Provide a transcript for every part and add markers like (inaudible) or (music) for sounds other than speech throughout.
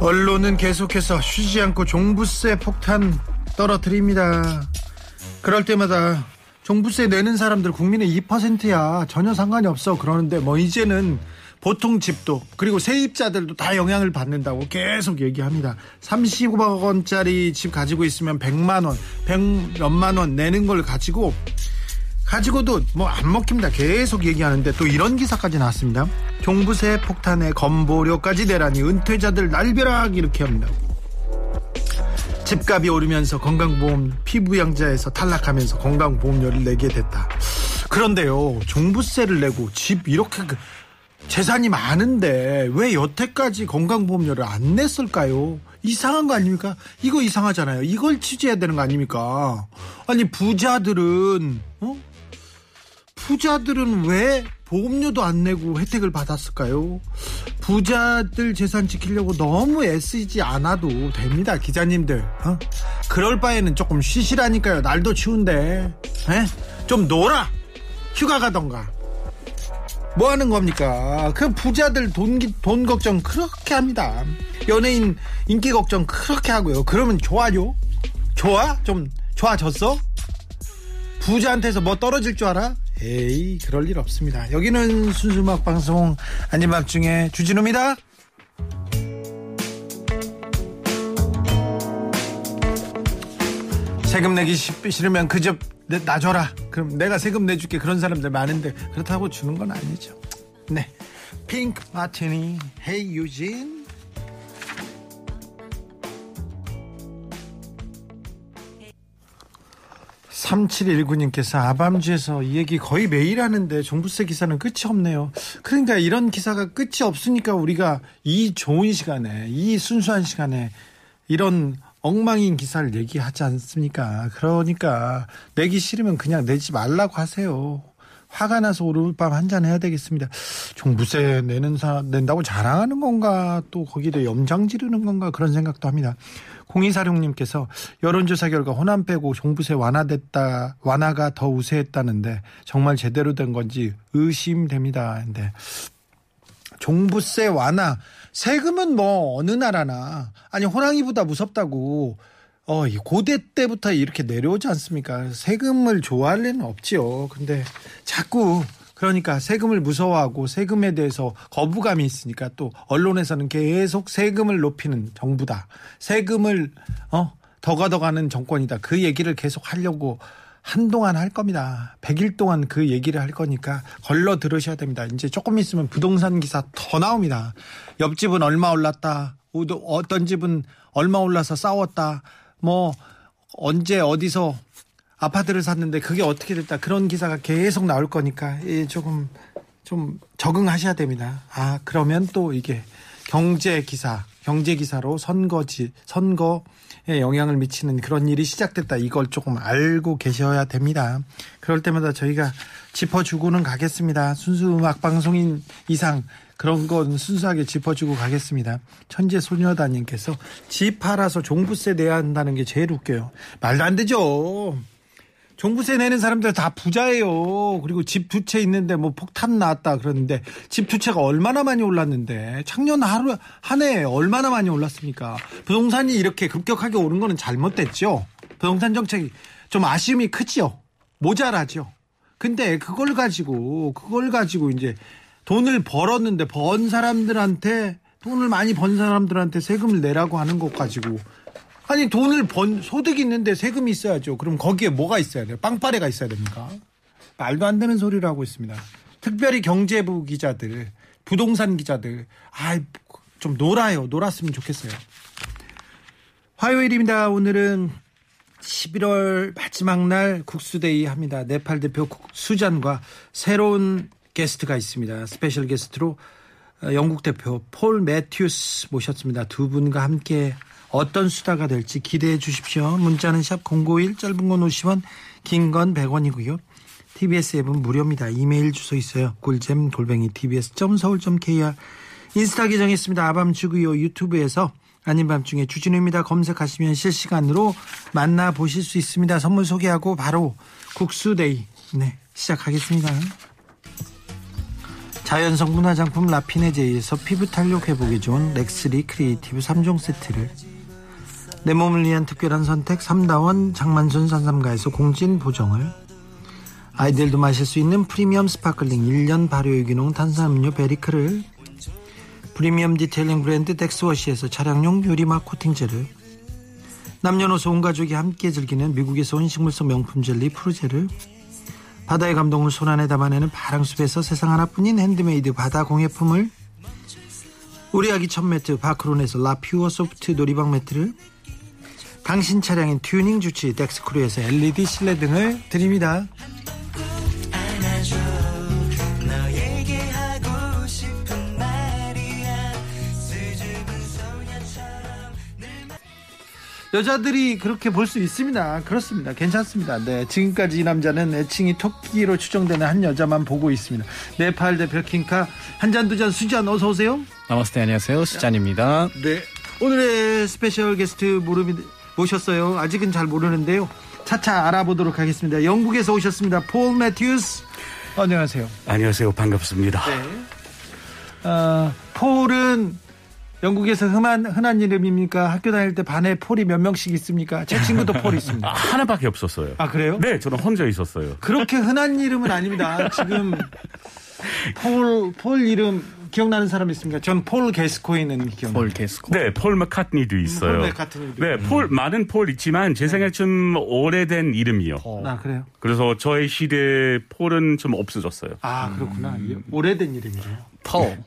언론은 계속해서 쉬지 않고 종부세 폭탄 떨어뜨립니다. 그럴 때마다 종부세 내는 사람들 국민의 2%야 전혀 상관이 없어 그러는데 뭐 이제는 보통 집도 그리고 세입자들도 다 영향을 받는다고 계속 얘기합니다. 30억 원짜리 집 가지고 있으면 100만 원, 100 몇만 원 내는 걸 가지고 가지고도 뭐 안 먹힙니다. 계속 얘기하는데 또 이런 기사까지 나왔습니다. 종부세 폭탄에 건보료까지 내라니 은퇴자들 날벼락 이렇게 합니다. 집값이 오르면서 건강보험 피부양자에서 탈락하면서 건강보험료를 내게 됐다. 그런데요, 종부세를 내고 집 이렇게 그 재산이 많은데 왜 여태까지 건강보험료를 안 냈을까요? 이상한 거 아닙니까? 이거 이상하잖아요. 이걸 취재해야 되는 거 아닙니까? 아니 부자들은 어? 부자들은 왜 보험료도 안 내고 혜택을 받았을까요? 부자들 재산 지키려고 너무 애쓰지 않아도 됩니다, 기자님들. 어? 그럴 바에는 조금 쉬시라니까요. 날도 추운데. 에? 좀 놀아. 휴가 가던가. 뭐 하는 겁니까? 그 부자들 돈, 돈 걱정 그렇게 합니다. 연예인 인기 걱정 그렇게 하고요. 그러면 좋아요? 좋아? 좀 좋아졌어? 부자한테서 뭐 떨어질 줄 알아? 에이, 그럴 일 없습니다. 여기는 순수막 방송 아닌 밤중에 주진우입니다. 세금 내기 싫으면 그집 놔줘라. 그럼 내가 세금 내줄게. 그런 사람들 많은데 그렇다고 주는 건 아니죠. 네. 핑크 마티니, 헤이 유진. 3719님께서 아밤주에서 이 얘기 거의 매일 하는데 종부세 기사는 끝이 없네요. 그러니까 이런 기사가 끝이 없으니까 우리가 이 좋은 시간에, 이 순수한 시간에 이런 엉망인 기사를 얘기하지 않습니까? 그러니까 내기 싫으면 그냥 내지 말라고 하세요. 화가 나서 오늘밤 한 잔 해야 되겠습니다. 종부세 내는 사 낸다고 자랑하는 건가 또 거기에 염장 지르는 건가 그런 생각도 합니다. 0246님께서 여론조사 결과 호남 빼고 종부세 완화됐다 완화가 더 우세했다는데 정말 제대로 된 건지 의심됩니다. 근데 종부세 완화 세금은 뭐 어느 나라나 아니 호랑이보다 무섭다고 어, 고대 때부터 이렇게 내려오지 않습니까? 세금을 좋아할 리는 없지요. 근데 자꾸 그러니까 세금을 무서워하고 세금에 대해서 거부감이 있으니까 또 언론에서는 계속 세금을 높이는 정부다. 세금을 어, 더가 더 가는 정권이다. 그 얘기를 계속 하려고 한동안 할 겁니다. 100일 동안 그 얘기를 할 거니까 걸러 들으셔야 됩니다. 이제 조금 있으면 부동산 기사 더 나옵니다. 옆집은 얼마 올랐다. 어떤 집은 얼마 올라서 싸웠다. 뭐 언제 어디서 아파트를 샀는데 그게 어떻게 됐다 그런 기사가 계속 나올 거니까 예, 조금 좀 적응하셔야 됩니다. 아 그러면 또 이게 경제 기사, 경제 기사로 선거지 선거에 영향을 미치는 그런 일이 시작됐다. 이걸 조금 알고 계셔야 됩니다. 그럴 때마다 저희가 짚어주고는 가겠습니다. 순수 음악 방송인 이상 그런 건 순수하게 짚어주고 가겠습니다. 천재 소녀다님께서 집 팔아서 종부세 내야 한다는 게 제일 웃겨요. 말도 안 되죠. 종부세 내는 사람들 다 부자예요. 그리고 집 두 채 있는데 뭐 폭탄 나왔다 그러는데 집 두 채가 얼마나 많이 올랐는데 작년 하루 한 해에 얼마나 많이 올랐습니까? 부동산이 이렇게 급격하게 오른 거는 잘못됐죠. 부동산 정책이 좀 아쉬움이 크지요. 모자라죠. 근데 그걸 가지고 그걸 가지고 이제 돈을 벌었는데 번 사람들한테 돈을 많이 번 사람들한테 세금을 내라고 하는 것 가지고 아니 돈을 번 소득이 있는데 세금이 있어야죠. 그럼 거기에 뭐가 있어야 돼요? 빵빠레가 있어야 됩니까? 말도 안 되는 소리를 하고 있습니다. 특별히 경제부 기자들, 부동산 기자들, 아, 좀 놀아요. 놀았으면 좋겠어요. 화요일입니다. 오늘은 11월 마지막 날 국수데이 합니다. 네팔 대표 수잔과 새로운 게스트가 있습니다. special 게스트로 어, 영국 대표 폴 매튜스 모셨습니다. 두 분과 함께 어떤 수다가 될지 기대해 주십시오. 문자는 샵 051 짧은 건 50원 긴 건 100원이고요. TBS 앱은 무료입니다. 이메일 주소 있어요. 꿀잼 골뱅이 tbs.서울.kr 인스타 계정 있습니다. 아밤주고요 유튜브에서 아닌 밤중에 주진우입니다. 검색하시면 실시간으로 만나보실 수 있습니다. 선물 소개하고 바로 국수데이 네 시작하겠습니다. 자연성분 화장품 라피네제이에서 피부 탄력 회복에 좋은 렉스리 크리에이티브 3종 세트를. 내 몸을 위한 특별한 선택 3다원 장만순 산삼가에서 공진 보정을. 아이들도 마실 수 있는 프리미엄 sparkling 1년 발효 유기농 탄산음료 베리크를. 프리미엄 detailing 브랜드 덱스워시에서 차량용 유리막 코팅제를. 남녀노소 온 가족이 함께 즐기는 미국에서 온 식물성 명품 젤리 프루제를 바다의 감동을 손안에 담아내는 바랑숲에서 세상 하나뿐인 핸드메이드 바다 공예품을 우리 아기 첫 매트 바크론에서 라퓨어 소프트 놀이방 매트를 당신 차량인 튜닝 주치 덱스크루에서 LED 실내 등을 드립니다. 여자들이 그렇게 볼 수 있습니다. 그렇습니다. 괜찮습니다. 네. 지금까지 이 남자는 애칭이 토끼로 추정되는 한 여자만 보고 있습니다. 네팔 대표 킹카 한 잔 두잔 수잔 어서 오세요. नमस्ते 안녕하세요 수잔입니다. 네. 오늘의 스페셜 게스트 모르 모셨어요. 아직은 잘 모르는데요. 차차 알아보도록 하겠습니다. 영국에서 오셨습니다. 폴 매튜스. 안녕하세요. 안녕하세요. 반갑습니다. 네. 어, 폴은 영국에서 흔한, 흔한 이름입니까? 학교 다닐 때 반에 폴이 몇 명씩 있습니까? 제 친구도 폴 있습니다. 아, (laughs) 하나밖에 없었어요. 아, 그래요? 네, 저는 혼자 있었어요. 그렇게 흔한 이름은 아닙니다. 지금 폴, 폴 이름 기억나는 사람 있습니까? 전 폴 게스코이는 기억나요. 폴 게스코. 네, 폴 맥카트니도 있어요. 폴 맥카트니도 네, 폴 많은 폴 있지만 제 생각에 좀 오래된 이름이요. 아, 그래요? 그래서 저의 시대에 폴은 좀 없어졌어요. 아, 그렇구나. 오래된 이름이래요. 폴.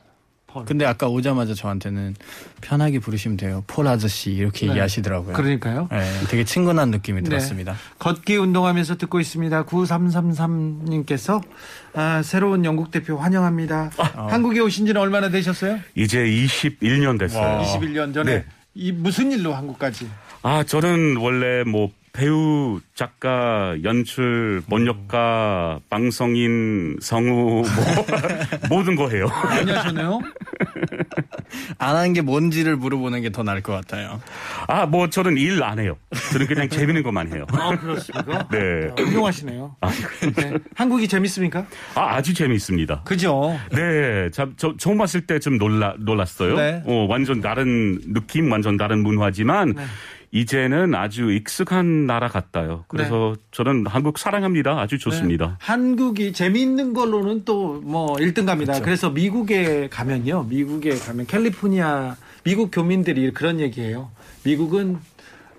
폴. 근데 아까 오자마자 저한테는 편하게 부르시면 돼요. 폴 아저씨 이렇게 네. 얘기하시더라고요. 그러니까요. 네, 되게 친근한 느낌이 네. 들었습니다. 걷기 운동하면서 듣고 있습니다. 9333님께서 아, 새로운 영국 대표 환영합니다. 한국에 오신 지는 얼마나 되셨어요? 이제 21년 됐어요. 21년 전에 네. 이 무슨 일로 한국까지? 아, 저는 원래 뭐 배우, 작가, 연출, 번역가, 방송인, 성우 뭐 (laughs) 모든 거 해요. 많이 하셨네요. 안 하는 게 뭔지를 물어보는 게 더 나을 것 같아요. 아, 뭐 저는 일 안 해요. 저는 그냥 재밌는 것만 해요. 아, 그렇습니까? 네. 아, 훌륭하시네요. 네. 한국이 재밌습니까? 아, 아주 재미있습니다. 그죠? 네, 참, 저, 처음 봤을 때 좀 놀라, 놀랐어요. 네. 어, 완전 다른 느낌, 완전 다른 문화지만, 네. 이제는 아주 익숙한 나라 같아요. 그래서 저는 한국 사랑합니다. 아주 좋습니다. 네. 한국이 재미있는 걸로는 또 뭐 1등 갑니다. 그래서 미국에 가면요. 미국에 가면 캘리포니아 미국 교민들이 그런 얘기해요. 미국은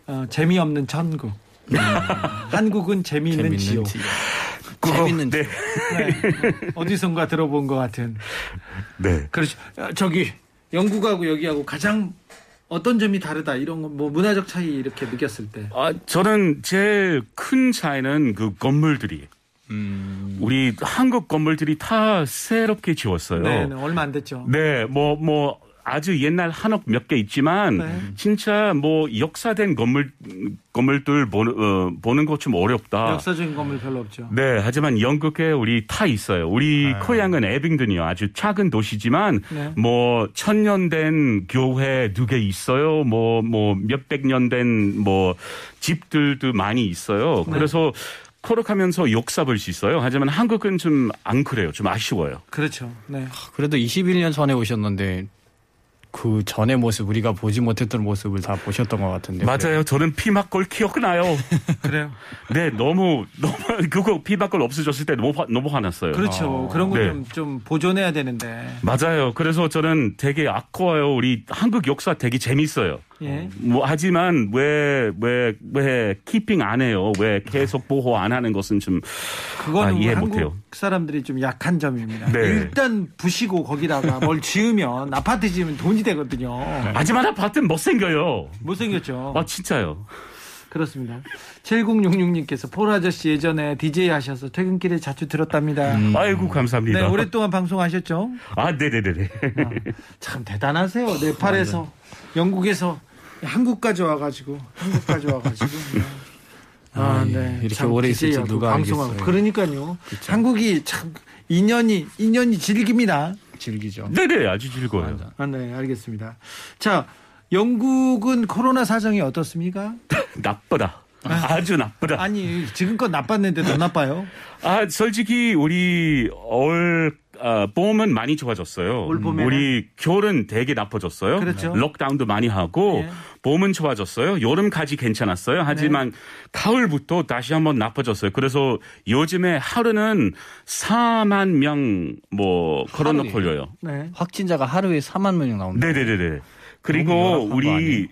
어, 재미없는 천국. 음. (laughs) 한국은 재미있는 지옥. 지옥. 재밌는 네. 네. 어디선가 들어본 것 같은. 네. 그렇죠. 어, 저기 영국하고 여기하고 가장 어떤 점이 다르다 이런 거 뭐 문화적 차이 이렇게 느꼈을 때. 아, 저는 제일 큰 차이는 그 건물들이. 음, 우리 한국 건물들이 다 새롭게 지었어요. 네, 네, 얼마 안 됐죠. 네, 뭐, 뭐, 아주 옛날 한옥 몇 개 있지만, 네. 진짜 뭐, 역사된 건물, 건물들 보는, 어, 보는 거좀 어렵다. 역사적인 건물 별로 없죠. 네, 하지만 영국에 우리 다 있어요. 우리 코양은 에빙턴이요. 아주 작은 도시지만, 네. 뭐, 천년 된 교회 두 개 있어요. 뭐, 뭐, 몇백 년 된 뭐, 집들도 많이 있어요. 네. 그래서, 코락하면서 역사 볼수 있어요. 하지만 한국은 좀 안 그래요. 좀 아쉬워요. 그렇죠. 네. 그래도 21년 전에 오셨는데 그 전의 모습 우리가 보지 못했던 모습을 다 보셨던 것 같은데. 맞아요. 저는 피막골 기억나요. (laughs) 그래요. 네, 너무 너무 그거 피막골 없어졌을 때 너무 화, 너무 화났어요. 그렇죠. 그런 거 네. 좀좀 보존해야 되는데. 맞아요. 그래서 저는 되게 아까워요. 우리 한국 역사 되게 재밌어요. 예. 뭐 하지만 왜 왜 왜 키핑 안 해요? 왜 계속 보호 안 하는 것은 좀 그거는 아, 이해 한국 못해요. 사람들이 좀 약한 점입니다. 네. 일단 부시고 거기다가 뭘 지으면 아파트 지으면 돈이 되거든요. 하지만 아파트는 못 생겨요. 못생겼죠. 아 진짜요. 그렇습니다. 7066님께서 폴 아저씨 예전에 DJ 하셔서 퇴근길에 자주 들었답니다. 아이고 감사합니다. 네, 오랫동안 방송하셨죠? 아 네네네네. 참 대단하세요. 네팔에서 영국에서 한국까지 와가지고 한국까지 와가지고. (laughs) 아, 예. 이렇게 참 오래 있을 줄 기대하고 누가 방송하고. 알겠어요. 그러니까요. 한국이 참 인연이 인연이 질깁니다. 즐기죠. 네네 아주 즐거워요. 아, 네, 알겠습니다. 자, 영국은 코로나 사정이 어떻습니까? (laughs) 나쁘다. 아주 나쁘다. 아니, 지금껏 나빴는데 더 나빠요. 아, 솔직히 우리 올 아, 봄은 많이 좋아졌어요. 올 봄에는? 우리 겨울은 되게 나빠졌어요. 그렇죠. 록다운도 많이 하고 예. 봄은 좋아졌어요. 여름까지 괜찮았어요. 하지만 네. 가을부터 다시 한번 나빠졌어요. 그래서 요즘에 하루는 4만 명 뭐 코로나? 걸려요. 네. 확진자가 하루에 4만 명이 나온다. 네네네네. 너무 그리고 우리 아니에요?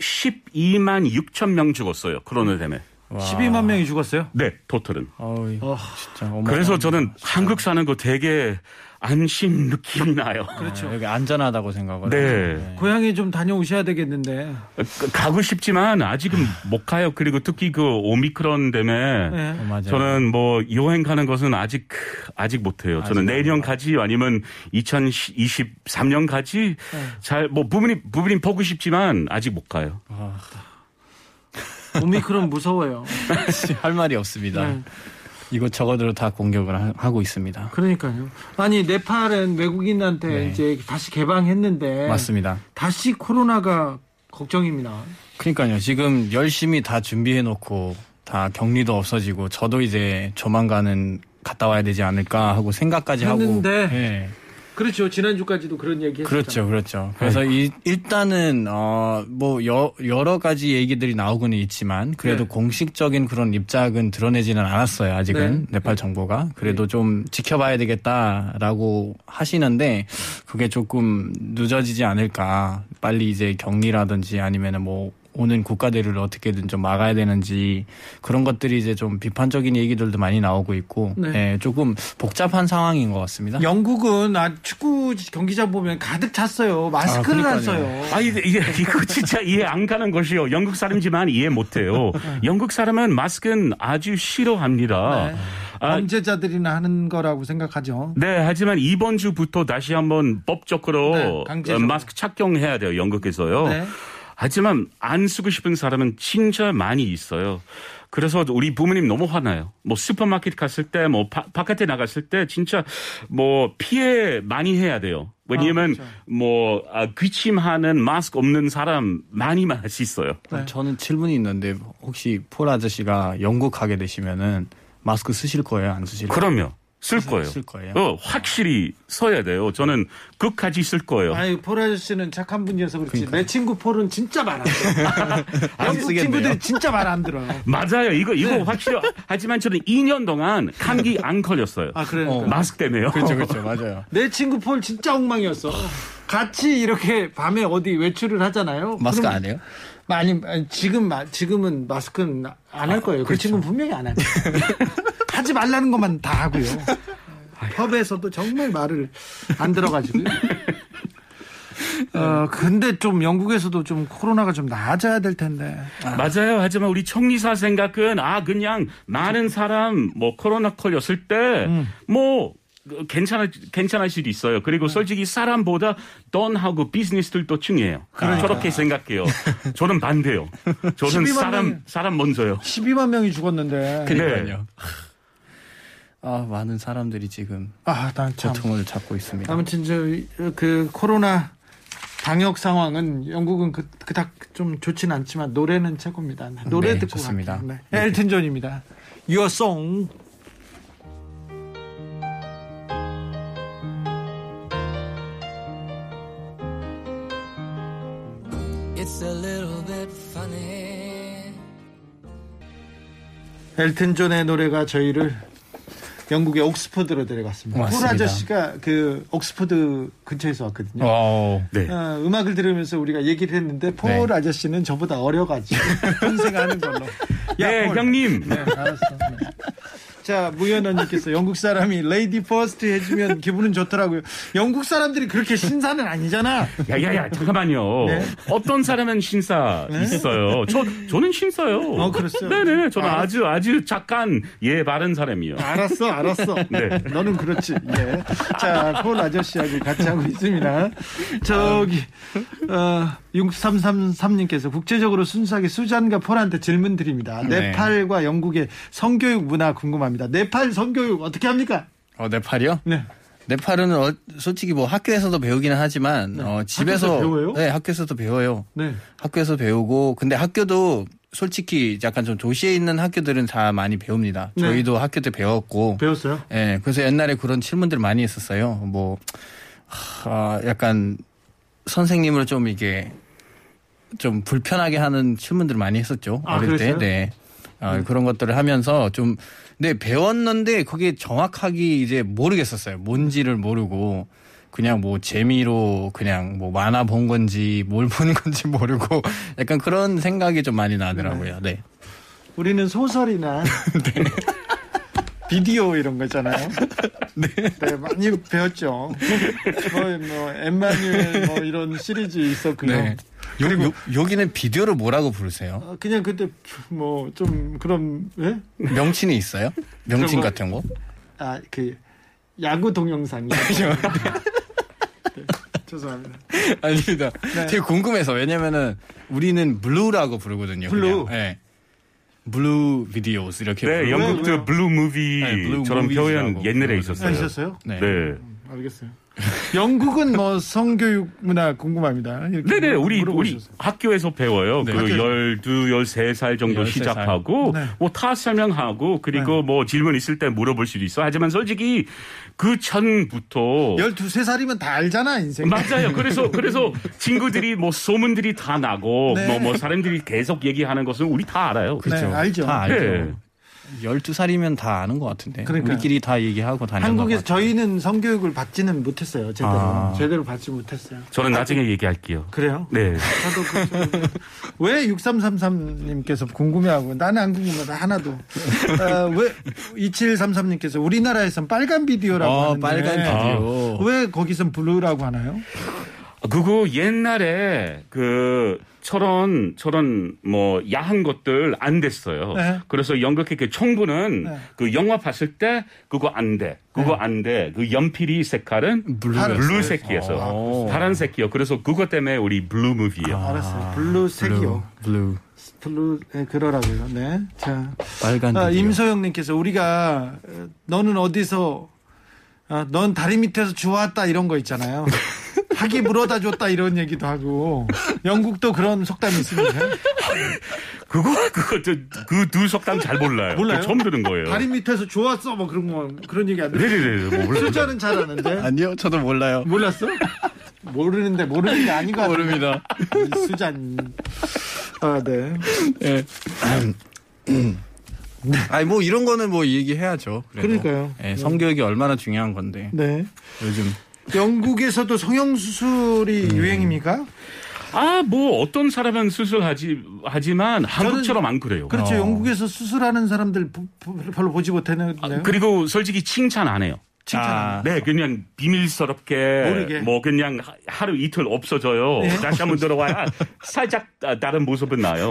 12만 6천 명 죽었어요. 코로나 때문에. 12만 명이 죽었어요. 네, 토탈은. 어이, 어. 진짜 그래서 저는 거. 한국 사는 거 되게 안심 느낌이 나요. 그렇죠. 여기 안전하다고 생각을 네. 하죠. 고향에 좀 다녀오셔야 되겠는데. 가- 가고 싶지만 아직은 못 가요. 그리고 특히 그 오미크론 때문에 네. 어, 맞아요. 저는 뭐 여행 가는 것은 아직 아직 못 해요. 저는 내년 가지 아니면 2023년 가지 네. 잘뭐 부모님 부모님 보고 싶지만 아직 못 가요. 아, 오미크론 무서워요. (laughs) 할 말이 없습니다. 네. 이거 저거대로 다 공격을 하- 하고 있습니다. 그러니까요. 아니, 네팔은 외국인한테 네. 이제 다시 개방했는데. 맞습니다. 다시 코로나가 걱정입니다. 그러니까요. 지금 열심히 다 준비해 놓고 다 격리도 없어지고 저도 이제 조만간은 갔다 와야 되지 않을까 하고 생각까지 했는데 하고 예. 그렇죠. 지난주까지도 그런 얘기 했었잖아요. 그렇죠, 그렇죠. 그래서 이, 일단은 어뭐 여러 가지 얘기들이 나오고는 있지만 그래도 네. 공식적인 그런 입장은 드러내지는 않았어요. 아직은 네. 네팔 정부가 그래도 좀 지켜봐야 되겠다라고 하시는데 그게 조금 늦어지지 않을까. 빨리 이제 격리라든지 아니면은 뭐 오는 국가들을 어떻게든 좀 막아야 되는지 그런 것들이 이제 좀 비판적인 얘기들도 많이 나오고 있고 네. 예, 조금 복잡한 상황인 것 같습니다. 영국은 아, 축구 경기장 보면 가득 찼어요. 마스크를 아, 안. 써요. 아, 이게, 이게, (laughs) 이거 진짜 이해 안 가는 것이요. 영국 사람이지만 이해 못 해요. 영국 사람은 마스크는 아주 싫어합니다. 네. 아, 범죄자들이나 하는 거라고 생각하죠. 네, 하지만 이번 주부터 다시 한번 법적으로 네, 마스크 착용해야 돼요. 영국에서요. 네. 하지만 안 쓰고 싶은 사람은 진짜 많이 있어요. 그래서 우리 부모님 너무 화나요. 뭐 슈퍼마켓 갔을 때, 뭐 바, 바깥에 나갔을 때 진짜 뭐 피해 많이 해야 돼요. 왜냐면 아, 그렇죠. 뭐 아, 귀침하는 마스크 없는 사람 많이 맛있어요. 네. 저는 질문이 있는데 혹시 폴 아저씨가 영국 가게 되시면은 마스크 쓰실 거예요, 안 쓰실 거예요? 그럼요. 쓸 거예요. 쓸 거예요. 어, 확실히 써야 돼요. 저는 끝까지 쓸 거예요. 아니 폴 아저씨는 착한 분이어서 그렇지. 그러니까요. 내 친구 폴은 진짜 말 안 들어. (laughs) 안 영국 쓰겠네요. 친구들이 진짜 말 안 들어요. 맞아요. 이거 이거 네. 확실히 (laughs) 하지만 저는 2년 동안 감기 안 걸렸어요. 아 그러니까. 어, 마스크 때문에요. 그렇죠, (laughs) 그렇죠, 맞아요. 내 친구 폴 진짜 엉망이었어. 같이 이렇게 밤에 어디 외출을 하잖아요. 마스크 안 해요? 아니, 지금 마- 지금은 마스크는 안 할 거예요. 그 그렇죠. 친구는 분명히 안 합니다. 하지 말라는 것만 다 하고요. (laughs) 협에서도 정말 말을 안 들어가지고요. 어, 근데 좀 영국에서도 좀 코로나가 좀 나아져야 될 텐데. 맞아요. 하지만 우리 총리사 생각은 아 그냥 많은 사람 뭐 코로나 걸렸을 때뭐 괜찮아 괜찮을 수도 있어요. 그리고 솔직히 사람보다 돈하고 비즈니스들도 중요해요. 저렇게 생각해요. (laughs) 저는 반대요. 저는 12만 사람 명이- 사람 먼저요. 12만 명이 죽었는데. 그러니까요. 아, 많은 사람들이 지금 아, 난 참. 고통을 찾고 있습니다. 아무튼 저 그 코로나 방역 상황은 영국은 그, 그닥 좀 좋지는 않지만 노래는 최고입니다. 노래 네, 듣고 좋습니다. 갈게요. 네. 엘튼 존입니다. Your Song. 엘튼 존의 노래가 저희를 영국의 옥스퍼드로 데려갔습니다. 폴 맞습니다. 아저씨가 그 옥스퍼드 근처에서 왔거든요. 어, 네. 어, 음악을 들으면서 우리가 얘기를 했는데 폴 네. 아저씨는 저보다 어려가지고 (laughs) (laughs) 동생하는 걸로. 야, 네, 폴. 형님. 네, 알았어. 네. 자, 무연언님께서 영국 사람이 lady first 해주면 기분은 좋더라고요. 영국 사람들이 그렇게 신사는 아니잖아. 야야야 잠깐만요. 네. 어떤 사람은 신사 있어요. 저 저는 신사요. 어, 그랬어요? 네네. 저는 알았어. 아주 아주 착한 예 바른 사람이요. 알았어, 알았어. 네. 너는 그렇지. 예. 자, 폴 아저씨하고 같이 하고 있습니다. 저기, 어, 6333님께서 국제적으로 순수하게 수잔과 폴한테 질문 드립니다. 네. 네팔과 영국의 성교육 문화 궁금합니다. 네팔 성교육 어떻게 합니까? 어, 네팔이요? 네. 네팔은 어, 솔직히 뭐 학교에서도 배우기는 하지만 어, 집에서 학교에서 배워요? 네 학교에서도 배워요. 네. 학교에서 배우고 근데 학교도 솔직히 약간 좀 도시에 있는 학교들은 다 많이 배웁니다. 네. 저희도 학교 때 배웠고 배웠어요? 예, 그래서 옛날에 그런 질문들 많이 했었어요. 뭐, 하, 약간 선생님을 좀 이게 좀 불편하게 하는 질문들을 많이 했었죠. 아, 어릴 그랬어요? 때. 네. 어, 그런 것들을 하면서 좀, 네, 배웠는데 그게 정확하게 이제 모르겠었어요. 뭔지를 모르고. 그냥 뭐 재미로 그냥 뭐 만화 본 건지 뭘 (laughs) 본 건지 모르고 약간 그런 생각이 좀 많이 나더라고요. 네. 우리는 소설이나 (laughs) 비디오 이런 거잖아요. (laughs) 네. 많이 배웠죠. 뭐, 뭐, 엠마뉴엘 뭐 이런 시리즈 있었고요. 네. 요, 요, 여기는 비디오를 뭐라고 부르세요? 어, 그냥 그때 뭐 좀 그런 예? 명칭이 있어요? 명칭 같은 거? 아, 그 야구 동영상이. (laughs) 네, 죄송합니다. 아닙니다. 되게 궁금해서 왜냐면은 우리는 blue라고 부르거든요. blue. 그냥. 네. blue videos 이렇게 네. 영국도? blue 네, movie처럼 blue 표현 옛날에 부르거든요. 있었어요. 아, 있었어요? 네. 네. 알겠어요. (laughs) 영국은 뭐 성교육 문화 궁금합니다. 이렇게 네네, 우리, 우리 물어보셔서. 학교에서 배워요. 네. 그 학교에서. 12, 13살 정도 13살. 시작하고, 네. 뭐 타 설명하고, 그리고 뭐 질문 있을 때 물어볼 수도 있어. 하지만 솔직히 그 전부터. 12, 3살이면 다 알잖아, 인생. 맞아요. 그래서, (laughs) 그래서 친구들이 뭐 소문들이 다 나고, 네. 뭐, 뭐 사람들이 계속 얘기하는 것은 우리 다 알아요. 네, 알죠. 다 알죠. 네. 12살이면 다 아는 것 같은데. 그러니까요. 우리끼리 다 얘기하고 다니는 한국에서 것 같아요. 저희는 성교육을 받지는 못했어요, 제대로. 아. 제대로 받지 못했어요. 저는 나중에 얘기할게요. 그래요? 네. 저도 그, 저- 왜 6333님께서 궁금해하고 나는 안 궁금하다 하나도 어, 왜 2733님께서 우리나라에선 빨간 비디오라고 어, 하는데 빨간 비디오. 왜 거기선 blue라고 하나요? 그거 옛날에 그 저런 저런 뭐 야한 것들 안 됐어요. 네. 그래서 영국의 그 정부는 네. 그 영화 봤을 때 그거 안 돼. 그거 안 돼. 그 연필이 색깔은 blue였어요? blue 색이어서 어. 파란 색이요. 그래서 그것 때문에 우리 blue movie예요. 알았어요. blue 색이요. blue. blue 네, 그러라고요. 네. 자, 빨간 아, 비디오. 임소영 님께서 우리가 어, 너는 어디서 아, 넌 다리 밑에서 주워왔다 이런 거 있잖아요. (laughs) 학이 물어다 줬다 이런 얘기도 하고 영국도 그런 속담이 있습니다. 그거 그거 그두 속담 잘 몰라요. 몰라요? 처음 들은 거예요. 다리 밑에서 주웠어 뭐 그런 거 그런 얘기 안 돼. 네네네. 뭐 몰라요. 숫자는 잘 아는데 아니요, 저도 몰라요. 몰랐어? 모르는데 모르는 게 아닌 것 같아. 모릅니다. 수잔. 아 네. 예. 아니 뭐 이런 거는 뭐 얘기해야죠. 그래도. 그러니까요. 예, 성교육이 얼마나 중요한 건데 네. 요즘 영국에서도 성형 수술이 유행입니까? 아, 뭐 어떤 사람은 수술하지 하지만 한국처럼 안 그래요. 그렇죠. 어. 영국에서 수술하는 사람들 별로 보지 못했는데요. 아, 그리고 솔직히 칭찬 안 해요. 아, 네, 그냥 비밀스럽게 모르게. 뭐 그냥 하- 하루 이틀 없어져요. 네. 다시 한번 들어와야 (laughs) 살짝 아, 다른 모습은 나요.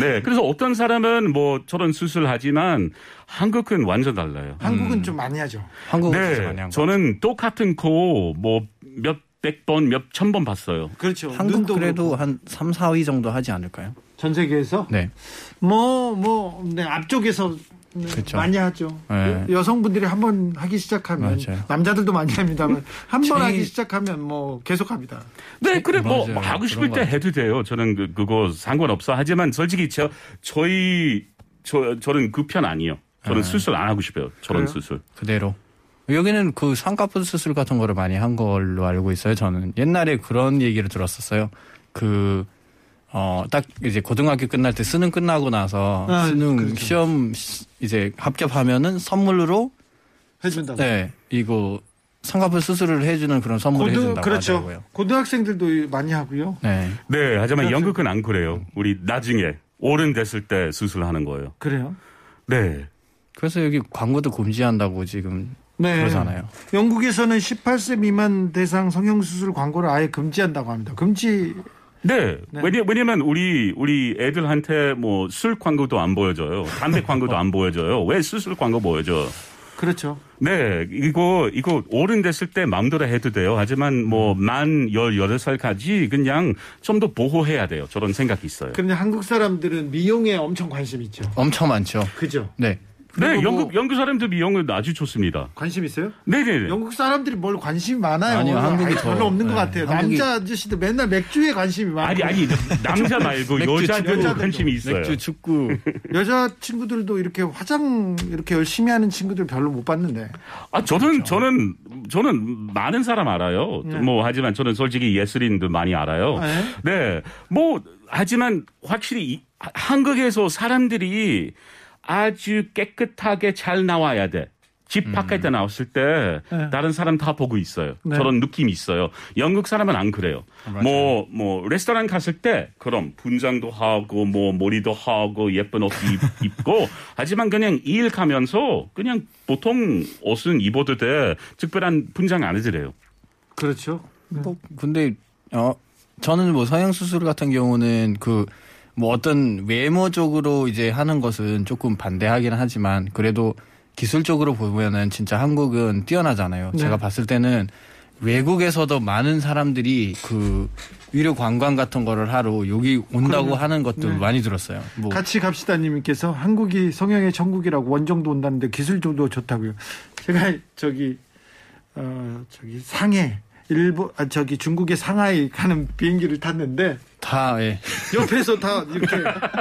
네, 그래서 어떤 사람은 뭐 저런 수술하지만 한국은 완전 달라요. 한국은 좀 많이 하죠. 한국에서 많이 네, 한 거. 저는 똑같은 코뭐 몇 백 번, 몇 천 번 봤어요. 그렇죠. 한국 그래도 그렇고. 한 3, 4위 정도 하지 않을까요? 전 세계에서 네. 뭐, 뭐, 네, 앞쪽에서 네, 그렇죠. 많이 하죠. 네. 여- 여성분들이 한 번 하기 시작하면 맞아요. 남자들도 많이 합니다만 한 번 하기 시작하면 뭐 계속 합니다. 네, 그래 뭐 맞아요. 하고 싶을 때것 해도 돼요. 저는 그, 그거 상관없어. 하지만 솔직히 저 저희 저 저는 그 편 아니에요. 저는 네. 수술 안 하고 싶어요. 저런 그래요? 수술. 그대로. 여기는 그 쌍꺼풀 수술 같은 거를 많이 한 걸로 알고 있어요. 저는 옛날에 그런 얘기를 들었었어요. 그 어, 딱 이제 고등학교 끝날 때 수능 끝나고 나서 아, 수능 그렇죠. 시험 시- 이제 합격하면은 선물로 해준다고. 네, 이거 쌍꺼풀 수술을 해주는 그런 선물을 고등, 해준다고 그렇죠. 하더라고요. 고등학생들도 많이 하고요. 네. 네, 하지만 그렇죠. 영국은 안 그래요. 우리 나중에 어른 됐을 때 수술하는 거예요. 그래요. 네. 그래서 여기 광고도 금지한다고 지금 네. 그러잖아요. 영국에서는 18세 미만 대상 성형수술 광고를 아예 금지한다고 합니다. 금지 네. 네. 왜냐, 왜냐면 우리, 우리 애들한테 뭐 술 광고도 안 보여줘요. 담배 광고도 안 보여줘요. 왜 수술 광고 보여줘? 그렇죠. 네. 이거, 이거 어른 됐을 때 마음대로 해도 돼요. 하지만 뭐만 18살까지 그냥 좀 더 보호해야 돼요. 저런 생각이 있어요. 그런데 한국 사람들은 미용에 엄청 관심 있죠. 엄청 많죠. 그죠? 네. 네. 뭐- 영국, 영국 사람들 미용은 아주 좋습니다. 관심 있어요? 네네네. 영국 사람들이 뭘 관심이 많아요. 아니요, 한국이 더- 별로 없는 것 네, 같아요. 한국이- 남자 아저씨들 맨날 맥주에 관심이 많아요. 아니, 아니, 남자 말고 여자들도. 관심이 있어요. 맥주, 축구. (laughs) 여자 친구들도 이렇게 화장 이렇게 열심히 하는 친구들 별로 못 봤는데. 아, 저는, 저는, 저는 많은 사람 알아요. 네. 뭐, 하지만 저는 솔직히 예술인도 많이 알아요. 네. 네. 뭐, 하지만 확실히 이- 한국에서 사람들이 아주 깨끗하게 잘 나와야 돼. 집 바깥에 나왔을 때 네. 다른 사람 다 보고 있어요. 네. 저런 느낌이 있어요. 영국 사람은 안 그래요. 뭐, 뭐, 레스토랑 갔을 때 그럼 분장도 하고 뭐 머리도 하고 예쁜 옷 입- (laughs) 입고 하지만 그냥 일 가면서 그냥 보통 옷은 입어도 돼. 특별한 분장 안 해드려요. 그렇죠. 뭐 근데 어 저는 뭐 성형 수술 같은 경우는 그 뭐 어떤 외모적으로 이제 하는 것은 조금 반대하긴 하지만 그래도 기술적으로 보면은 진짜 한국은 뛰어나잖아요. 네. 제가 봤을 때는 외국에서도 많은 사람들이 그 위료 관광 같은 거를 하러 여기 온다고 그럼요. 하는 것들 네. 많이 들었어요. 뭐 같이 갑시다 님께서 한국이 성형의 천국이라고 원정도 온다는데 기술적도 좋다고요. 제가 저기 어 저기 상해 일본 아 저기 중국의 상하이 가는 비행기를 탔는데 다 예. 옆에서 다 이렇게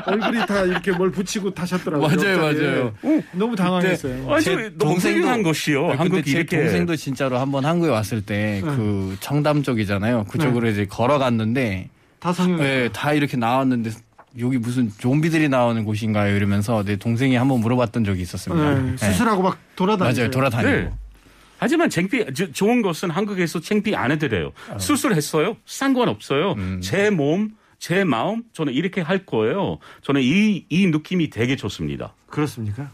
얼굴이 다 이렇게 뭘 붙이고 타셨더라고요. 맞아요, 옆자리에. 맞아요. 너무 당황했어요. 아주 제 동생도- 훌륭한 것이요. 한국이 제 이렇게 동생도 진짜로 한번 한국에 왔을 때그 청담 쪽이잖아요. 그쪽으로 이제 걸어갔는데 다 성형. 네, 다 이렇게 나왔는데 여기 무슨 좀비들이 나오는 곳인가요? 이러면서 내 동생이 한번 물어봤던 적이 있었습니다. 네, 네. 수술하고 막 돌아다니죠. 맞아요, 돌아다니고. 네. 하지만 저- 좋은 것은 한국에서 창피 안 해드려요. 수술했어요? 상관없어요. 제 몸, 제 마음 저는 이렇게 할 거예요. 저는 이 이 느낌이 되게 좋습니다. 그렇습니까?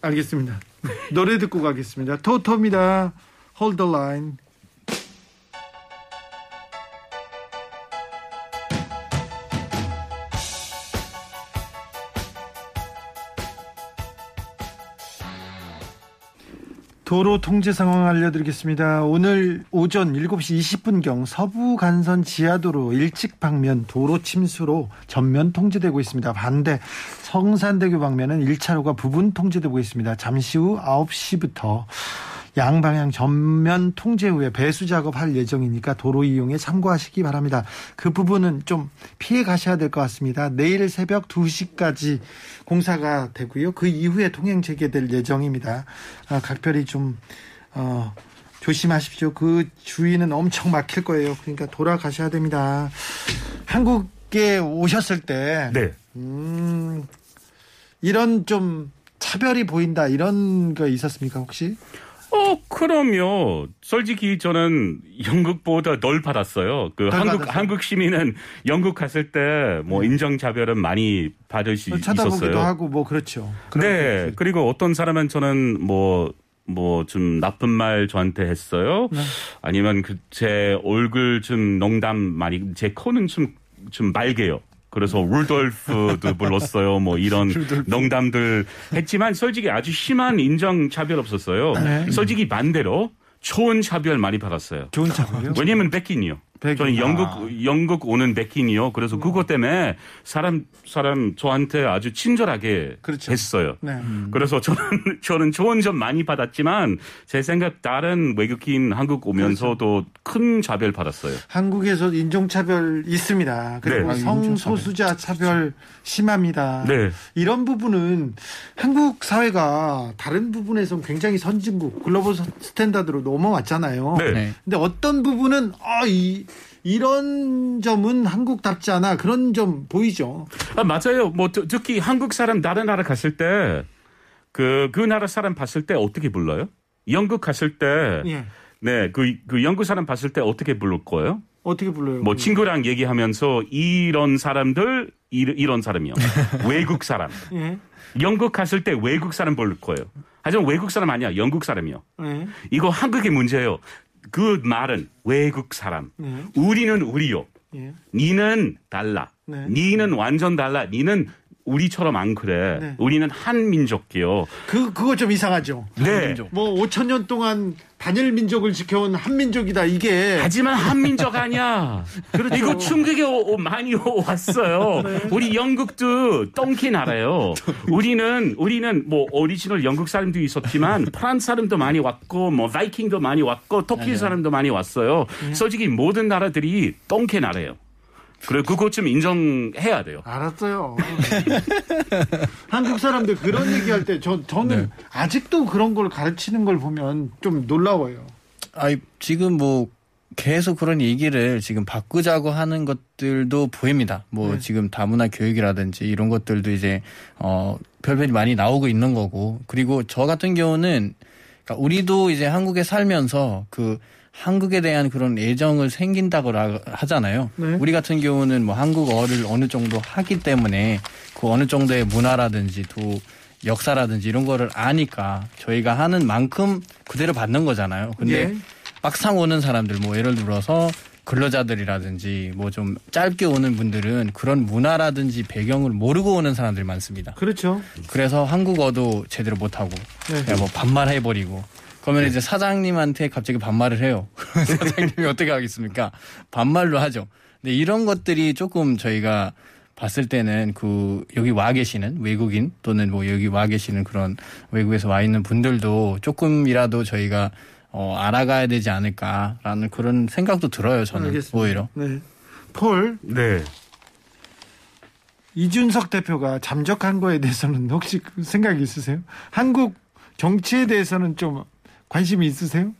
알겠습니다. 노래 듣고 가겠습니다. 토토입니다. Hold the line. 도로 통제 상황 알려드리겠습니다. 오늘 오전 7시 20분경 서부 간선 지하도로 일찍 방면 도로 침수로 전면 통제되고 있습니다. 반대 성산대교 방면은 1차로가 부분 통제되고 있습니다. 잠시 후 9시부터 양방향 전면 통제 후에 배수 작업할 예정이니까 도로 이용에 참고하시기 바랍니다. 그 부분은 좀 피해 가셔야 될 것 같습니다. 내일 새벽 2시까지 공사가 되고요. 그 이후에 통행 재개될 예정입니다. 아, 각별히 좀 어, 조심하십시오. 그 주위는 엄청 막힐 거예요. 그러니까 돌아가셔야 됩니다. 한국에 오셨을 때 네. 음, 이런 좀 차별이 보인다 이런 거 있었습니까 혹시? 어, 그럼요. 솔직히 저는 영국보다 덜 받았어요. 그덜 한국 받았어요? 한국 시민은 영국 갔을 때 뭐 인정 차별은 많이 받을 수 쳐다보기도 있었어요. 하고 뭐 그렇죠. 네. 그리고 어떤 사람은 저는 뭐, 뭐 좀 나쁜 말 저한테 했어요. 네. 아니면 그 제 얼굴 좀 농담 많이, 제 코는 좀, 좀 맑게요. 그래서 루돌프도 불렀어요. 뭐 이런 농담들 했지만 솔직히 아주 심한 인정 차별 없었어요. 네. 솔직히 반대로 좋은 차별 많이 받았어요. 좋은 차별이요? 왜냐면 백인이요. 백인. 저는 영국 아. 영국 오는 백인이요. 그래서 그것 때문에 사람 사람 저한테 아주 친절하게 그렇죠. 했어요. 네. 그래서 저는 (laughs) 저는 좋은 점 많이 받았지만 제 생각 다른 외국인 한국 오면서도 그렇죠. 큰 차별 받았어요. 한국에서 인종 차별 있습니다. 그리고 네. 아, 성소수자 차별 심합니다. 네. 이런 부분은 한국 사회가 다른 부분에서 굉장히 선진국 글로벌 스탠다드로 넘어왔잖아요. 네. 네. 근데 어떤 부분은 아, 이 이런 점은 한국답지 않아 그런 점 보이죠. 아, 맞아요. 뭐 특- 특히 한국 사람 다른 나라 갔을 때그그 나라 사람 봤을 때 어떻게 불러요? 영국 갔을 때 예. 네, 그, 그 영국 사람 봤을 때 어떻게 부를 거예요? 어떻게 불러요? 뭐 친구랑 얘기하면서 이런 사람들 이, 이런 사람이요. (laughs) 외국 사람. 예. 영국 갔을 때 외국 사람 볼 거예요. 하지만 외국 사람 아니야. 영국 사람이요. 예. 이거 한국의 문제예요. 그 말은 외국 사람. 네. 우리는 우리요. 예. 니는 달라. 네. 니는 완전 달라. 니는 우리처럼 안 그래. 네. 우리는 한 민족이요. 그 그거 좀 이상하죠. 네. 뭐 5천 년 동안 단일 민족을 지켜온 한 민족이다 이게 하지만 한 민족 아니야. (laughs) 그렇죠. 이거 중국에 오- 오- 많이 왔어요. 네. 우리 영국도 똥개 나라요. 우리는 우리는 뭐 오리지널 영국 사람도 있었지만 프랑스 사람도 많이 왔고 뭐 바이킹도 많이 왔고 터키 사람도 많이 왔어요. 네. 솔직히 모든 나라들이 똥개 나라예요. 그래 그거 좀 인정해야 돼요. 알았어요. 한국 사람들 그런 얘기할 때 저 저는 아직도 그런 걸 가르치는 걸 보면 좀 놀라워요. 아니 지금 뭐 계속 그런 얘기를 지금 바꾸자고 하는 것들도 보입니다. 뭐 네. 지금 다문화 교육이라든지 이런 것들도 이제 어 별별이 많이 나오고 있는 거고 그리고 저 같은 경우는 그러니까 우리도 이제 한국에 살면서 그 한국에 대한 그런 애정을 생긴다고 라- 하잖아요. 네. 우리 같은 경우는 뭐 한국어를 어느 정도 하기 때문에 그 어느 정도의 문화라든지 또 역사라든지 이런 거를 아니까 저희가 하는 만큼 그대로 받는 거잖아요. 근데 예. 막상 오는 사람들 뭐 예를 들어서 근로자들이라든지 뭐 좀 짧게 오는 분들은 그런 문화라든지 배경을 모르고 오는 사람들이 많습니다. 그렇죠. 그래서 한국어도 제대로 못하고 네. 그냥 뭐 반말해버리고 그러면 이제 사장님한테 갑자기 반말을 해요. (laughs) 사장님이 어떻게 하겠습니까? 반말로 하죠. 근데 이런 것들이 조금 저희가 봤을 때는 그 여기 와 계시는 외국인 또는 뭐 여기 와 계시는 그런 외국에서 와 있는 분들도 조금이라도 저희가 어, 알아가야 되지 않을까라는 그런 생각도 들어요. 저는 알겠습니다. 오히려. 네. 폴 네. 이준석 대표가 잠적한 거에 대해서는 혹시 그 생각이 있으세요? 한국 정치에 대해서는 좀 관심이 있으세요?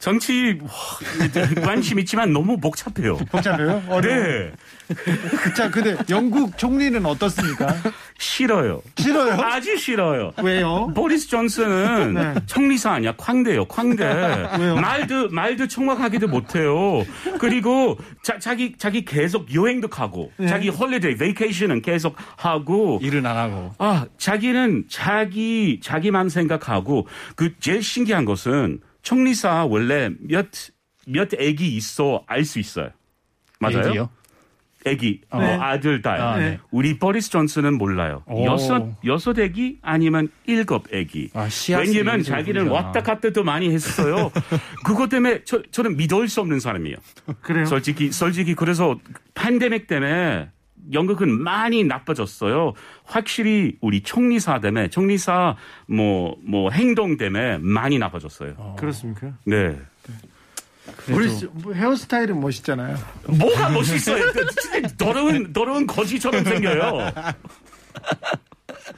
정치 와, 관심 있지만 너무 복잡해요. 복잡해요? 어려워요? 네. 자, 근데 영국 총리는 어떻습니까? 싫어요. 싫어요? 아주 싫어요. 왜요? 보리스 존슨은 네. 청리사 아니야 광대요 광대 왜요? 말도 말도 정확하게도 못해요 그리고 자, 기 자기 계속 여행도 가고 네. 자기 홀리데이 베이케이션은 계속 하고 일은 안 하고. 아 자기는 자기 자기만 생각하고 그 제일 신기한 것은 청리사 원래 몇 몇 애기 있어 알 수 있어요 맞아요 얘기요? 애기 뭐 네. 아들 딸 아, 네. 우리 보리스 존슨은 몰라요 오. 여섯 여섯 애기 아니면 일곱 애기 아, 왜냐면 자기는. 왔다 갔다도 많이 했어요. (laughs) 그것 때문에 저, 저는 믿을 수 없는 사람이에요. 그래요? 솔직히, 솔직히 그래서 팬데믹 때문에 영국은 많이 나빠졌어요. 확실히 우리 총리사 때문에, 총리사 뭐, 뭐 행동 때문에 많이 나빠졌어요. 그렇습니까? 네. 우리 뭐 헤어스타일은 멋있잖아요. 뭐가 멋있어요? 그 더러운, 더러운 거지처럼 생겨요.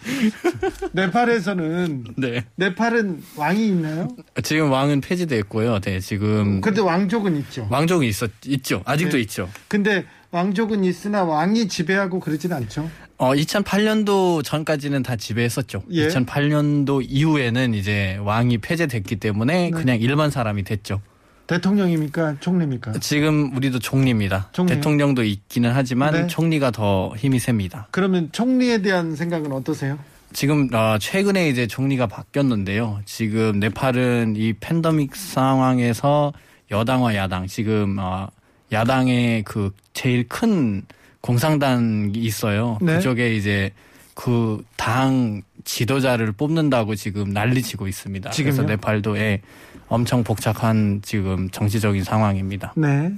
(laughs) 네팔에서는 네. 네팔은 왕이 있나요? 지금 왕은 폐지됐고요. 네, 지금 근데 왕족은 있죠. 왕족이 있었 있죠. 아직도 네. 있죠. 근데 왕족은 있으나 왕이 지배하고 그러진 않죠. 어 2008년도 전까지는 다 지배했었죠. 예. 2008년도 이후에는 이제 왕이 폐지됐기 때문에 네. 그냥 일반 사람이 됐죠. 대통령입니까? 총리입니까? 지금 우리도 총리입니다. 총리요? 대통령도 있기는 하지만 네. 총리가 더 힘이 셉니다. 그러면 총리에 대한 생각은 어떠세요? 지금 어, 최근에 이제 총리가 바뀌었는데요. 지금 네팔은 이 팬데믹 상황에서 여당과 야당 지금 어, 야당의 그 제일 큰 공상당이 있어요. 네. 그쪽에 이제 그 당 지도자를 뽑는다고 지금 난리치고 있습니다. 지금요? 그래서 네팔도 예, 엄청 복잡한 지금 정치적인 상황입니다. 네.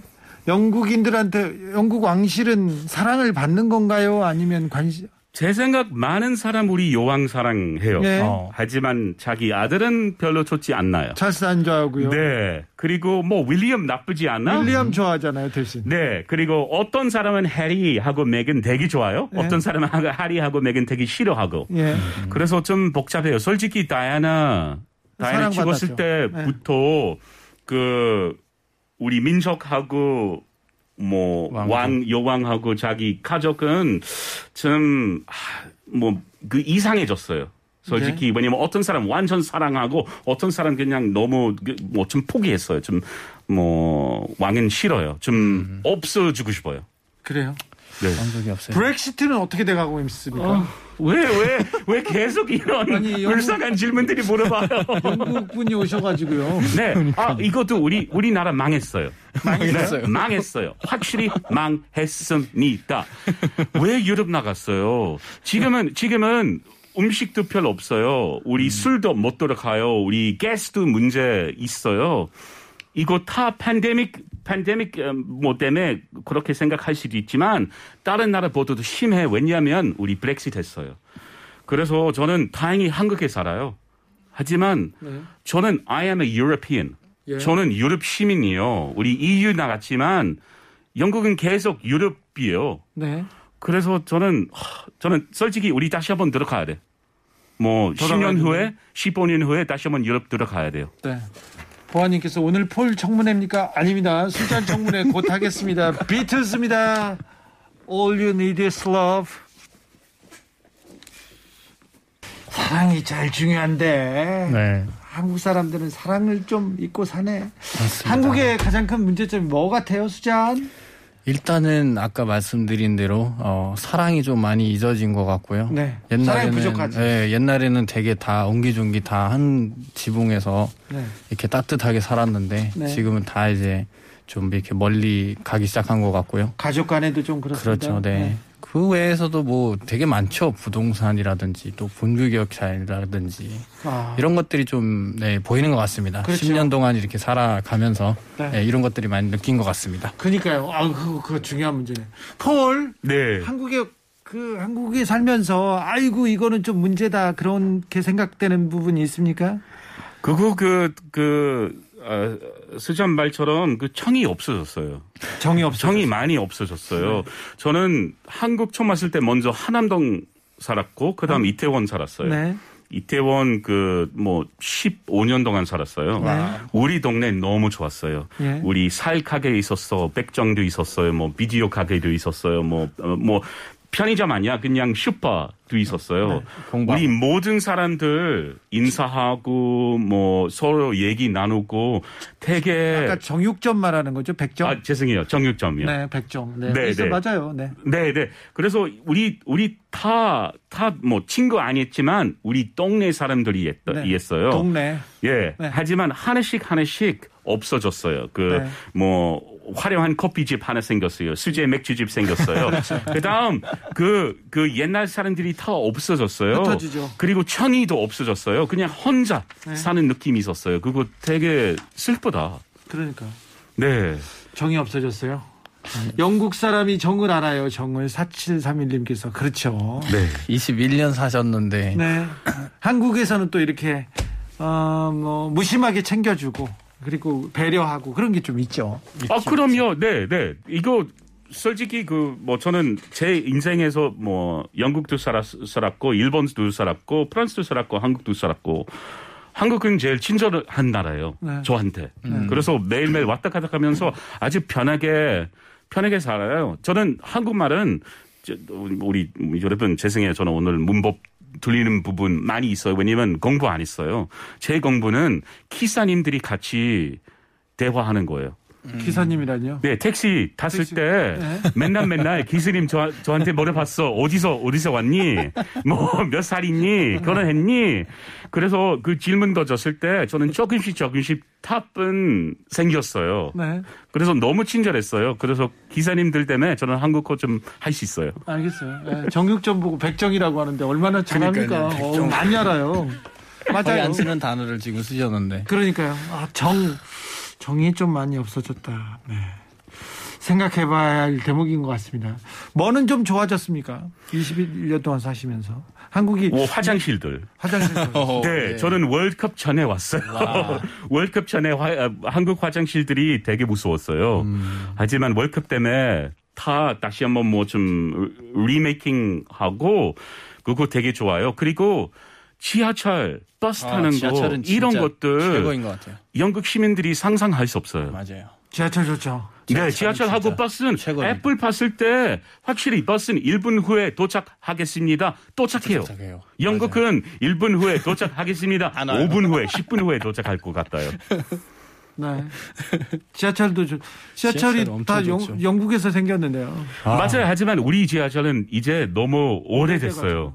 영국인들한테 영국 왕실은 사랑을 받는 건가요? 아니면 관심? 제 생각 많은 사람 우리 여왕 사랑해요. 네. 어. 하지만 자기 아들은 별로 좋지 않나요. 찰스 안 좋아하고요. 네. 그리고 뭐 윌리엄 나쁘지 않나? 윌리엄 좋아하잖아요, 대신. 네. 그리고 어떤 사람은 해리하고 메간 되게 좋아요. 네. 어떤 사람은 해리하고 메간 되게 싫어하고. 예. 그래서 좀 복잡해요. 솔직히 다이아나 다이아나. 죽었을 때부터 그 우리 민족하고 뭐 왕국. 왕 여왕하고 자기 가족은 좀뭐 그 이상해졌어요. 솔직히 왜냐면 어떤 사람 완전 사랑하고 어떤 사람 그냥 너무 뭐 좀 포기했어요. 좀 뭐 왕은 싫어요. 좀 없어지고 싶어요. 그래요. 네. 없어요. 브렉시트는 어떻게 돼가고 있습니까? 어, 왜, 왜, 왜 계속 이런 아니, 영국- 불쌍한 질문들이 물어봐요? 영국 분이 오셔가지고요. 네. 아, 이것도 우리, 우리나라 망했어요. 망했어요. 네, 망했어요. 확실히 망했습니다. 왜 유럽 나갔어요? 지금은, 지금은 음식도 별로 없어요. 우리 술도 못 들어가요. 우리 가스도 문제 있어요. 이거 다 팬데믹, 팬데믹 음, 뭐 때문에 그렇게 생각할 수도 있지만 다른 나라보다도 심해. 왜냐하면 우리 브렉시트 했어요. 그래서 저는 다행히 한국에 살아요. 하지만 저는 I am a European. 저는 유럽 시민이요. 우리 EU 나갔지만 영국은 계속 유럽이에요. 네. 그래서 저는 하, 저는 솔직히 우리 다시 한번 들어가야 돼. 뭐 10년 후에 15년 후에 다시 한번 유럽 들어가야 돼요. 네. 보아님께서 오늘 폴 청문회입니까? 아닙니다. 술잔 청문회 곧 하겠습니다. (laughs) 비틀스입니다. All you need is love. 사랑이 제일 중요한데 네. 한국 사람들은 사랑을 좀 잊고 사네. 맞습니다. 한국의 가장 큰 문제점이 뭐 같아요, 수잔? 일단은 아까 말씀드린 대로 어, 사랑이 좀 많이 잊어진 것 같고요. 네. 사랑이 부족하지. 예, 옛날에는 되게 다 옹기종기 다 한 지붕에서 네. 이렇게 따뜻하게 살았는데 네. 지금은 다 이제 좀 이렇게 멀리 가기 시작한 것 같고요. 가족 간에도 좀 그렇습니다. 그렇죠, 네. 그 외에서도 뭐 되게 많죠. 부동산이라든지 또 분규격차라든지 아, 이런 것들이 좀 네, 보이는 것 같습니다. 그렇죠. 10년 동안 이렇게 살아가면서 네. 네, 이런 것들이 많이 느낀 것 같습니다. 그니까요. 아, 그거, 그거 중요한 문제네. 폴, 네. 한국에 그 한국에 살면서 아이고 이거는 좀 문제다 그렇게 생각되는 부분이 있습니까? 그거 그, 그, 어, 수잔 말처럼 그 청이 없어졌어요. 정이 없어. 정이 많이 없어졌어요. 저는 한국 처음 왔을 때 먼저 하남동 살았고 그다음 이태원 살았어요. 네. 이태원 그 뭐 15년 동안 살았어요. 네. 우리 동네 너무 좋았어요. 예. 우리 살 가게 있었어, 백정도 있었어요, 뭐 비디오 가게도 있었어요, 뭐 어, 뭐 편의점 아니야, 그냥 슈퍼도 있었어요. 공방. 우리 모든 사람들 인사하고 뭐 서로 얘기 나누고 되게 아까 정육점 말하는 거죠, 백점. 아 죄송해요, 정육점이요. 네, 백점. 네, 네, 네. 맞아요. 네. 네, 네. 그래서 우리 우리 다 다 뭐 친구 아니었지만 우리 동네 사람들이 했, 네. 이었어요. 동네. 예. 네. 하지만 하나씩 하나씩 없어졌어요. 그 네. 뭐 화려한 커피집 하나 생겼어요. 수제 맥주집 생겼어요. 그다음 그그 옛날 사람들이 다 없어졌어요. 흩어지죠. 그리고 청이도 없어졌어요. 그냥 혼자 네. 사는 느낌이 있었어요. 그거 되게 슬프다. 그러니까 네. 정이 없어졌어요. 영국 사람이 정을 알아요. 정을 4731님께서 그렇죠. 네. 21년 사셨는데 네. 한국에서는 또 이렇게 어 뭐 무심하게 챙겨주고 그리고 배려하고 그런 게 좀 있죠. 아, 그럼요. 네, 네. 이거 솔직히 그 뭐 저는 제 인생에서 뭐 영국도 살았, 살았고 일본도 살았고 프랑스도 살았고 한국도 살았고 한국은 제일 친절한 나라예요. 네. 저한테. 그래서 매일매일 왔다 갔다 하면서 아주 편하게 편하게 살아요. 저는 한국말은 저, 우리 여러분 죄송해요. 저는 오늘 문법 들리는 부분 많이 있어요. 왜냐면 공부 안 했어요. 제 공부는 기사님들이 같이 대화하는 거예요. 기사님이라뇨. 네, 택시 탔을 택시. 때 네. 맨날 맨날 기사님 저, 저한테 물어봤어. 어디서, 어디서 왔니? 뭐, 몇 살이니? 결혼했니? 그래서 그 질문 던졌을 때 저는 조금씩 조금씩 탑은 생겼어요. 네. 그래서 너무 친절했어요. 그래서 기사님들 때문에 저는 한국어 좀 할 수 있어요. 알겠어요. 네, 정육점 보고 백정이라고 하는데 얼마나 잘합니까? 어. 많이 알아요. 맞아요. 안 쓰는 단어를 지금 쓰셨는데 그러니까요. 아, 정 정이 좀 많이 없어졌다. 네. 생각해봐야 할 대목인 것 같습니다. 뭐는 좀 좋아졌습니까? 21년 동안 사시면서 한국이 뭐 화장실들. 화장실 (laughs) 네, 저는 월드컵 전에 왔어요. (laughs) 월드컵 전에 화- 아, 한국 화장실들이 되게 무서웠어요. 하지만 월드컵 때문에 다 다시 한번 뭐 좀 리메이킹 하고 그거 되게 좋아요. 그리고 지하철, 버스 아, 타는 거 지하철은 이런 것들 최고인 것 같아요. 영국 시민들이 상상할 수 없어요. 맞아요. 지하철 좋죠. 네, 지하철하고 버스는 최고입니다. 애플 봤을 때 확실히 버스는 1분 후에 도착하겠습니다. 도착해요. 도착해요. 영국은 1분 후에 도착하겠습니다. 안 와요. 5분 후에, 10분 후에 도착할 것 같아요. (laughs) 네. 지하철도 좋. 지하철이 다 영, 좋죠. 영국에서 생겼는데요. 맞아요. 하지만 우리 지하철은 이제 너무 오래됐어요.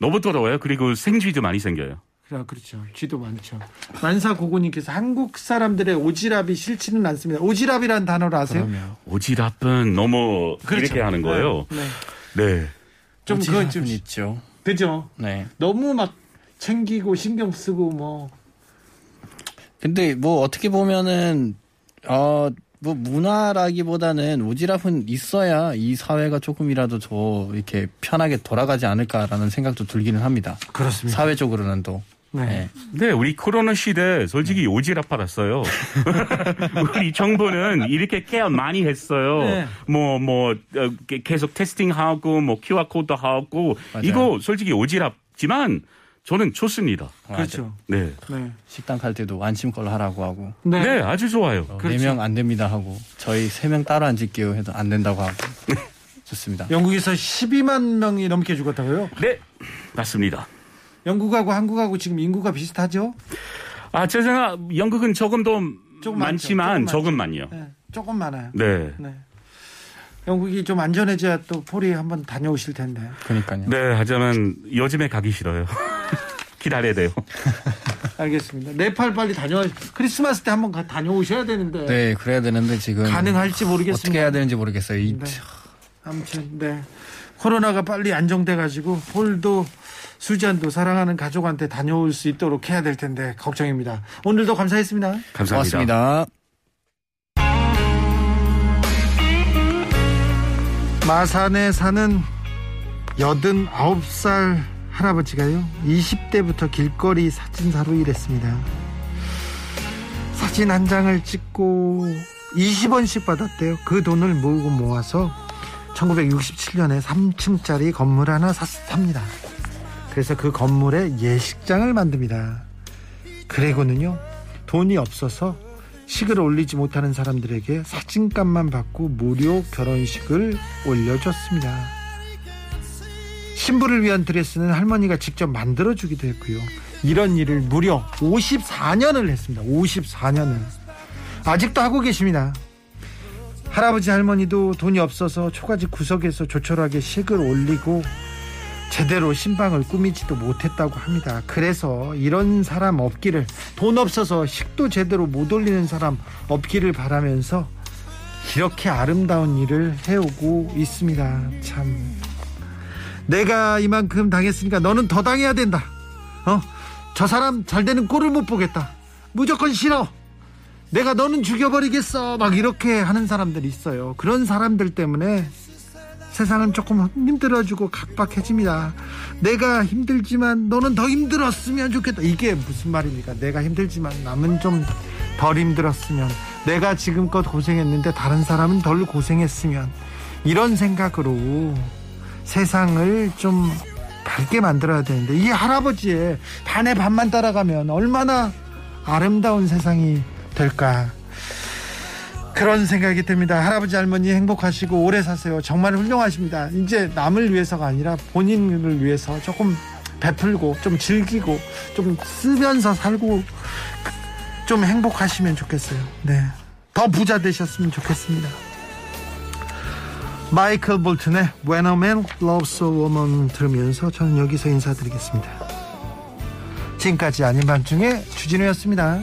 너무 더러워요. 그리고 생쥐도 많이 생겨요. 그래, 그렇죠. 쥐도 많죠. 만사 고고님께서 한국 사람들의 오지랖이 싫지는 않습니다. 오지랖이란 단어를 아세요? 그러면 오지랖은 너무 그렇죠. 이렇게 하는 거예요. 네. 네. 좀 그건 좀 있죠. 그죠. 네. 너무 막 챙기고 신경 쓰고 뭐 근데 뭐 어떻게 보면은 어 뭐 문화라기보다는 오지랖은 있어야 이 사회가 조금이라도 더 이렇게 편하게 돌아가지 않을까라는 생각도 들기는 합니다. 그렇습니다. 사회적으로는 또. 네. 네. 네, 우리 코로나 시대 솔직히 오지랖 받았어요. (laughs) 우리 정부는 이렇게 케어 많이 했어요. 네. 뭐, 뭐, 어, 게- 계속 테스팅하고, 뭐, QR코드 하고, 맞아요. 이거 솔직히 오지랖지만 저는 좋습니다. 그렇죠. 네. 네. 식당 갈 때도 안심 걸로 하라고 하고 네. 네, 아주 좋아요. 네 그렇죠. 명안 됩니다 하고 저희 세명 따로 앉을게요 해도 안 된다고 하고 좋습니다. 영국에서 12만 명이 넘게 죽었다고요? 네, 맞습니다. 영국하고 한국하고 지금 인구가 비슷하죠? 아, 제 생각, 영국은 조금 더 조금 많지만 많죠. 조금 조금만요. 네. 조금 많아요. 네. 네. 영국이 좀 안전해져야 또 폴이 한번 다녀오실 텐데. 그러니까요. 네, 하지만 요즘에 가기 싫어요. 기다려야 돼요. (laughs) 알겠습니다. 네팔 빨리 다녀 크리스마스 때 한번 가- 다녀오셔야 되는데 네, 그래야 되는데 지금 가능할지 모르겠습니다. 어떻게 해야 되는지 모르겠어요. 이 네. 아무튼 네 코로나가 빨리 안정돼 가지고 폴도 수잔도 사랑하는 가족한테 다녀올 수 있도록 해야 될 텐데 걱정입니다. 오늘도 감사했습니다. 감사합니다. 고맙습니다. 마산에 사는 89살 할아버지가요 20대부터 길거리 사진사로 일했습니다. 사진 한 장을 찍고 20원씩 받았대요. 그 돈을 모으고 모아서 1967년에 3층짜리 건물 하나 사- 삽니다. 그래서 그 건물에 예식장을 만듭니다. 그리고는요 돈이 없어서 식을 올리지 못하는 사람들에게 사진값만 받고 무료 결혼식을 올려줬습니다. 신부를 위한 드레스는 할머니가 직접 만들어 주기도 했고요. 이런 일을 무려 54년을 했습니다. 54년을. 아직도 하고 계십니다. 할아버지 할머니도 돈이 없어서 초가집 구석에서 조촐하게 식을 올리고 제대로 신방을 꾸미지도 못했다고 합니다. 그래서 이런 사람 없기를 돈 없어서 식도 제대로 못 올리는 사람 없기를 바라면서 이렇게 아름다운 일을 해오고 있습니다. 참 내가 이만큼 당했으니까 너는 더 당해야 된다. 어? 저 사람 잘 되는 꼴을 못 보겠다. 무조건 싫어. 내가 너는 죽여버리겠어. 막 이렇게 하는 사람들이 있어요. 그런 사람들 때문에 세상은 조금 힘들어지고 각박해집니다. 내가 힘들지만 너는 더 힘들었으면 좋겠다. 이게 무슨 말입니까? 내가 힘들지만 남은 좀 덜 힘들었으면 내가 지금껏 고생했는데 다른 사람은 덜 고생했으면 이런 생각으로 세상을 좀 밝게 만들어야 되는데 이 할아버지의 반의 반만 따라가면 얼마나 아름다운 세상이 될까 그런 생각이 듭니다. 할아버지 할머니 행복하시고 오래 사세요. 정말 훌륭하십니다. 이제 남을 위해서가 아니라 본인을 위해서 조금 베풀고 좀 즐기고 좀 쓰면서 살고 좀 행복하시면 좋겠어요. 네. 더 부자 되셨으면 좋겠습니다. 마이클 볼튼의 When a Man Loves a Woman 들으면서 저는 여기서 인사드리겠습니다. 지금까지 아닌 밤중에 주진우였습니다.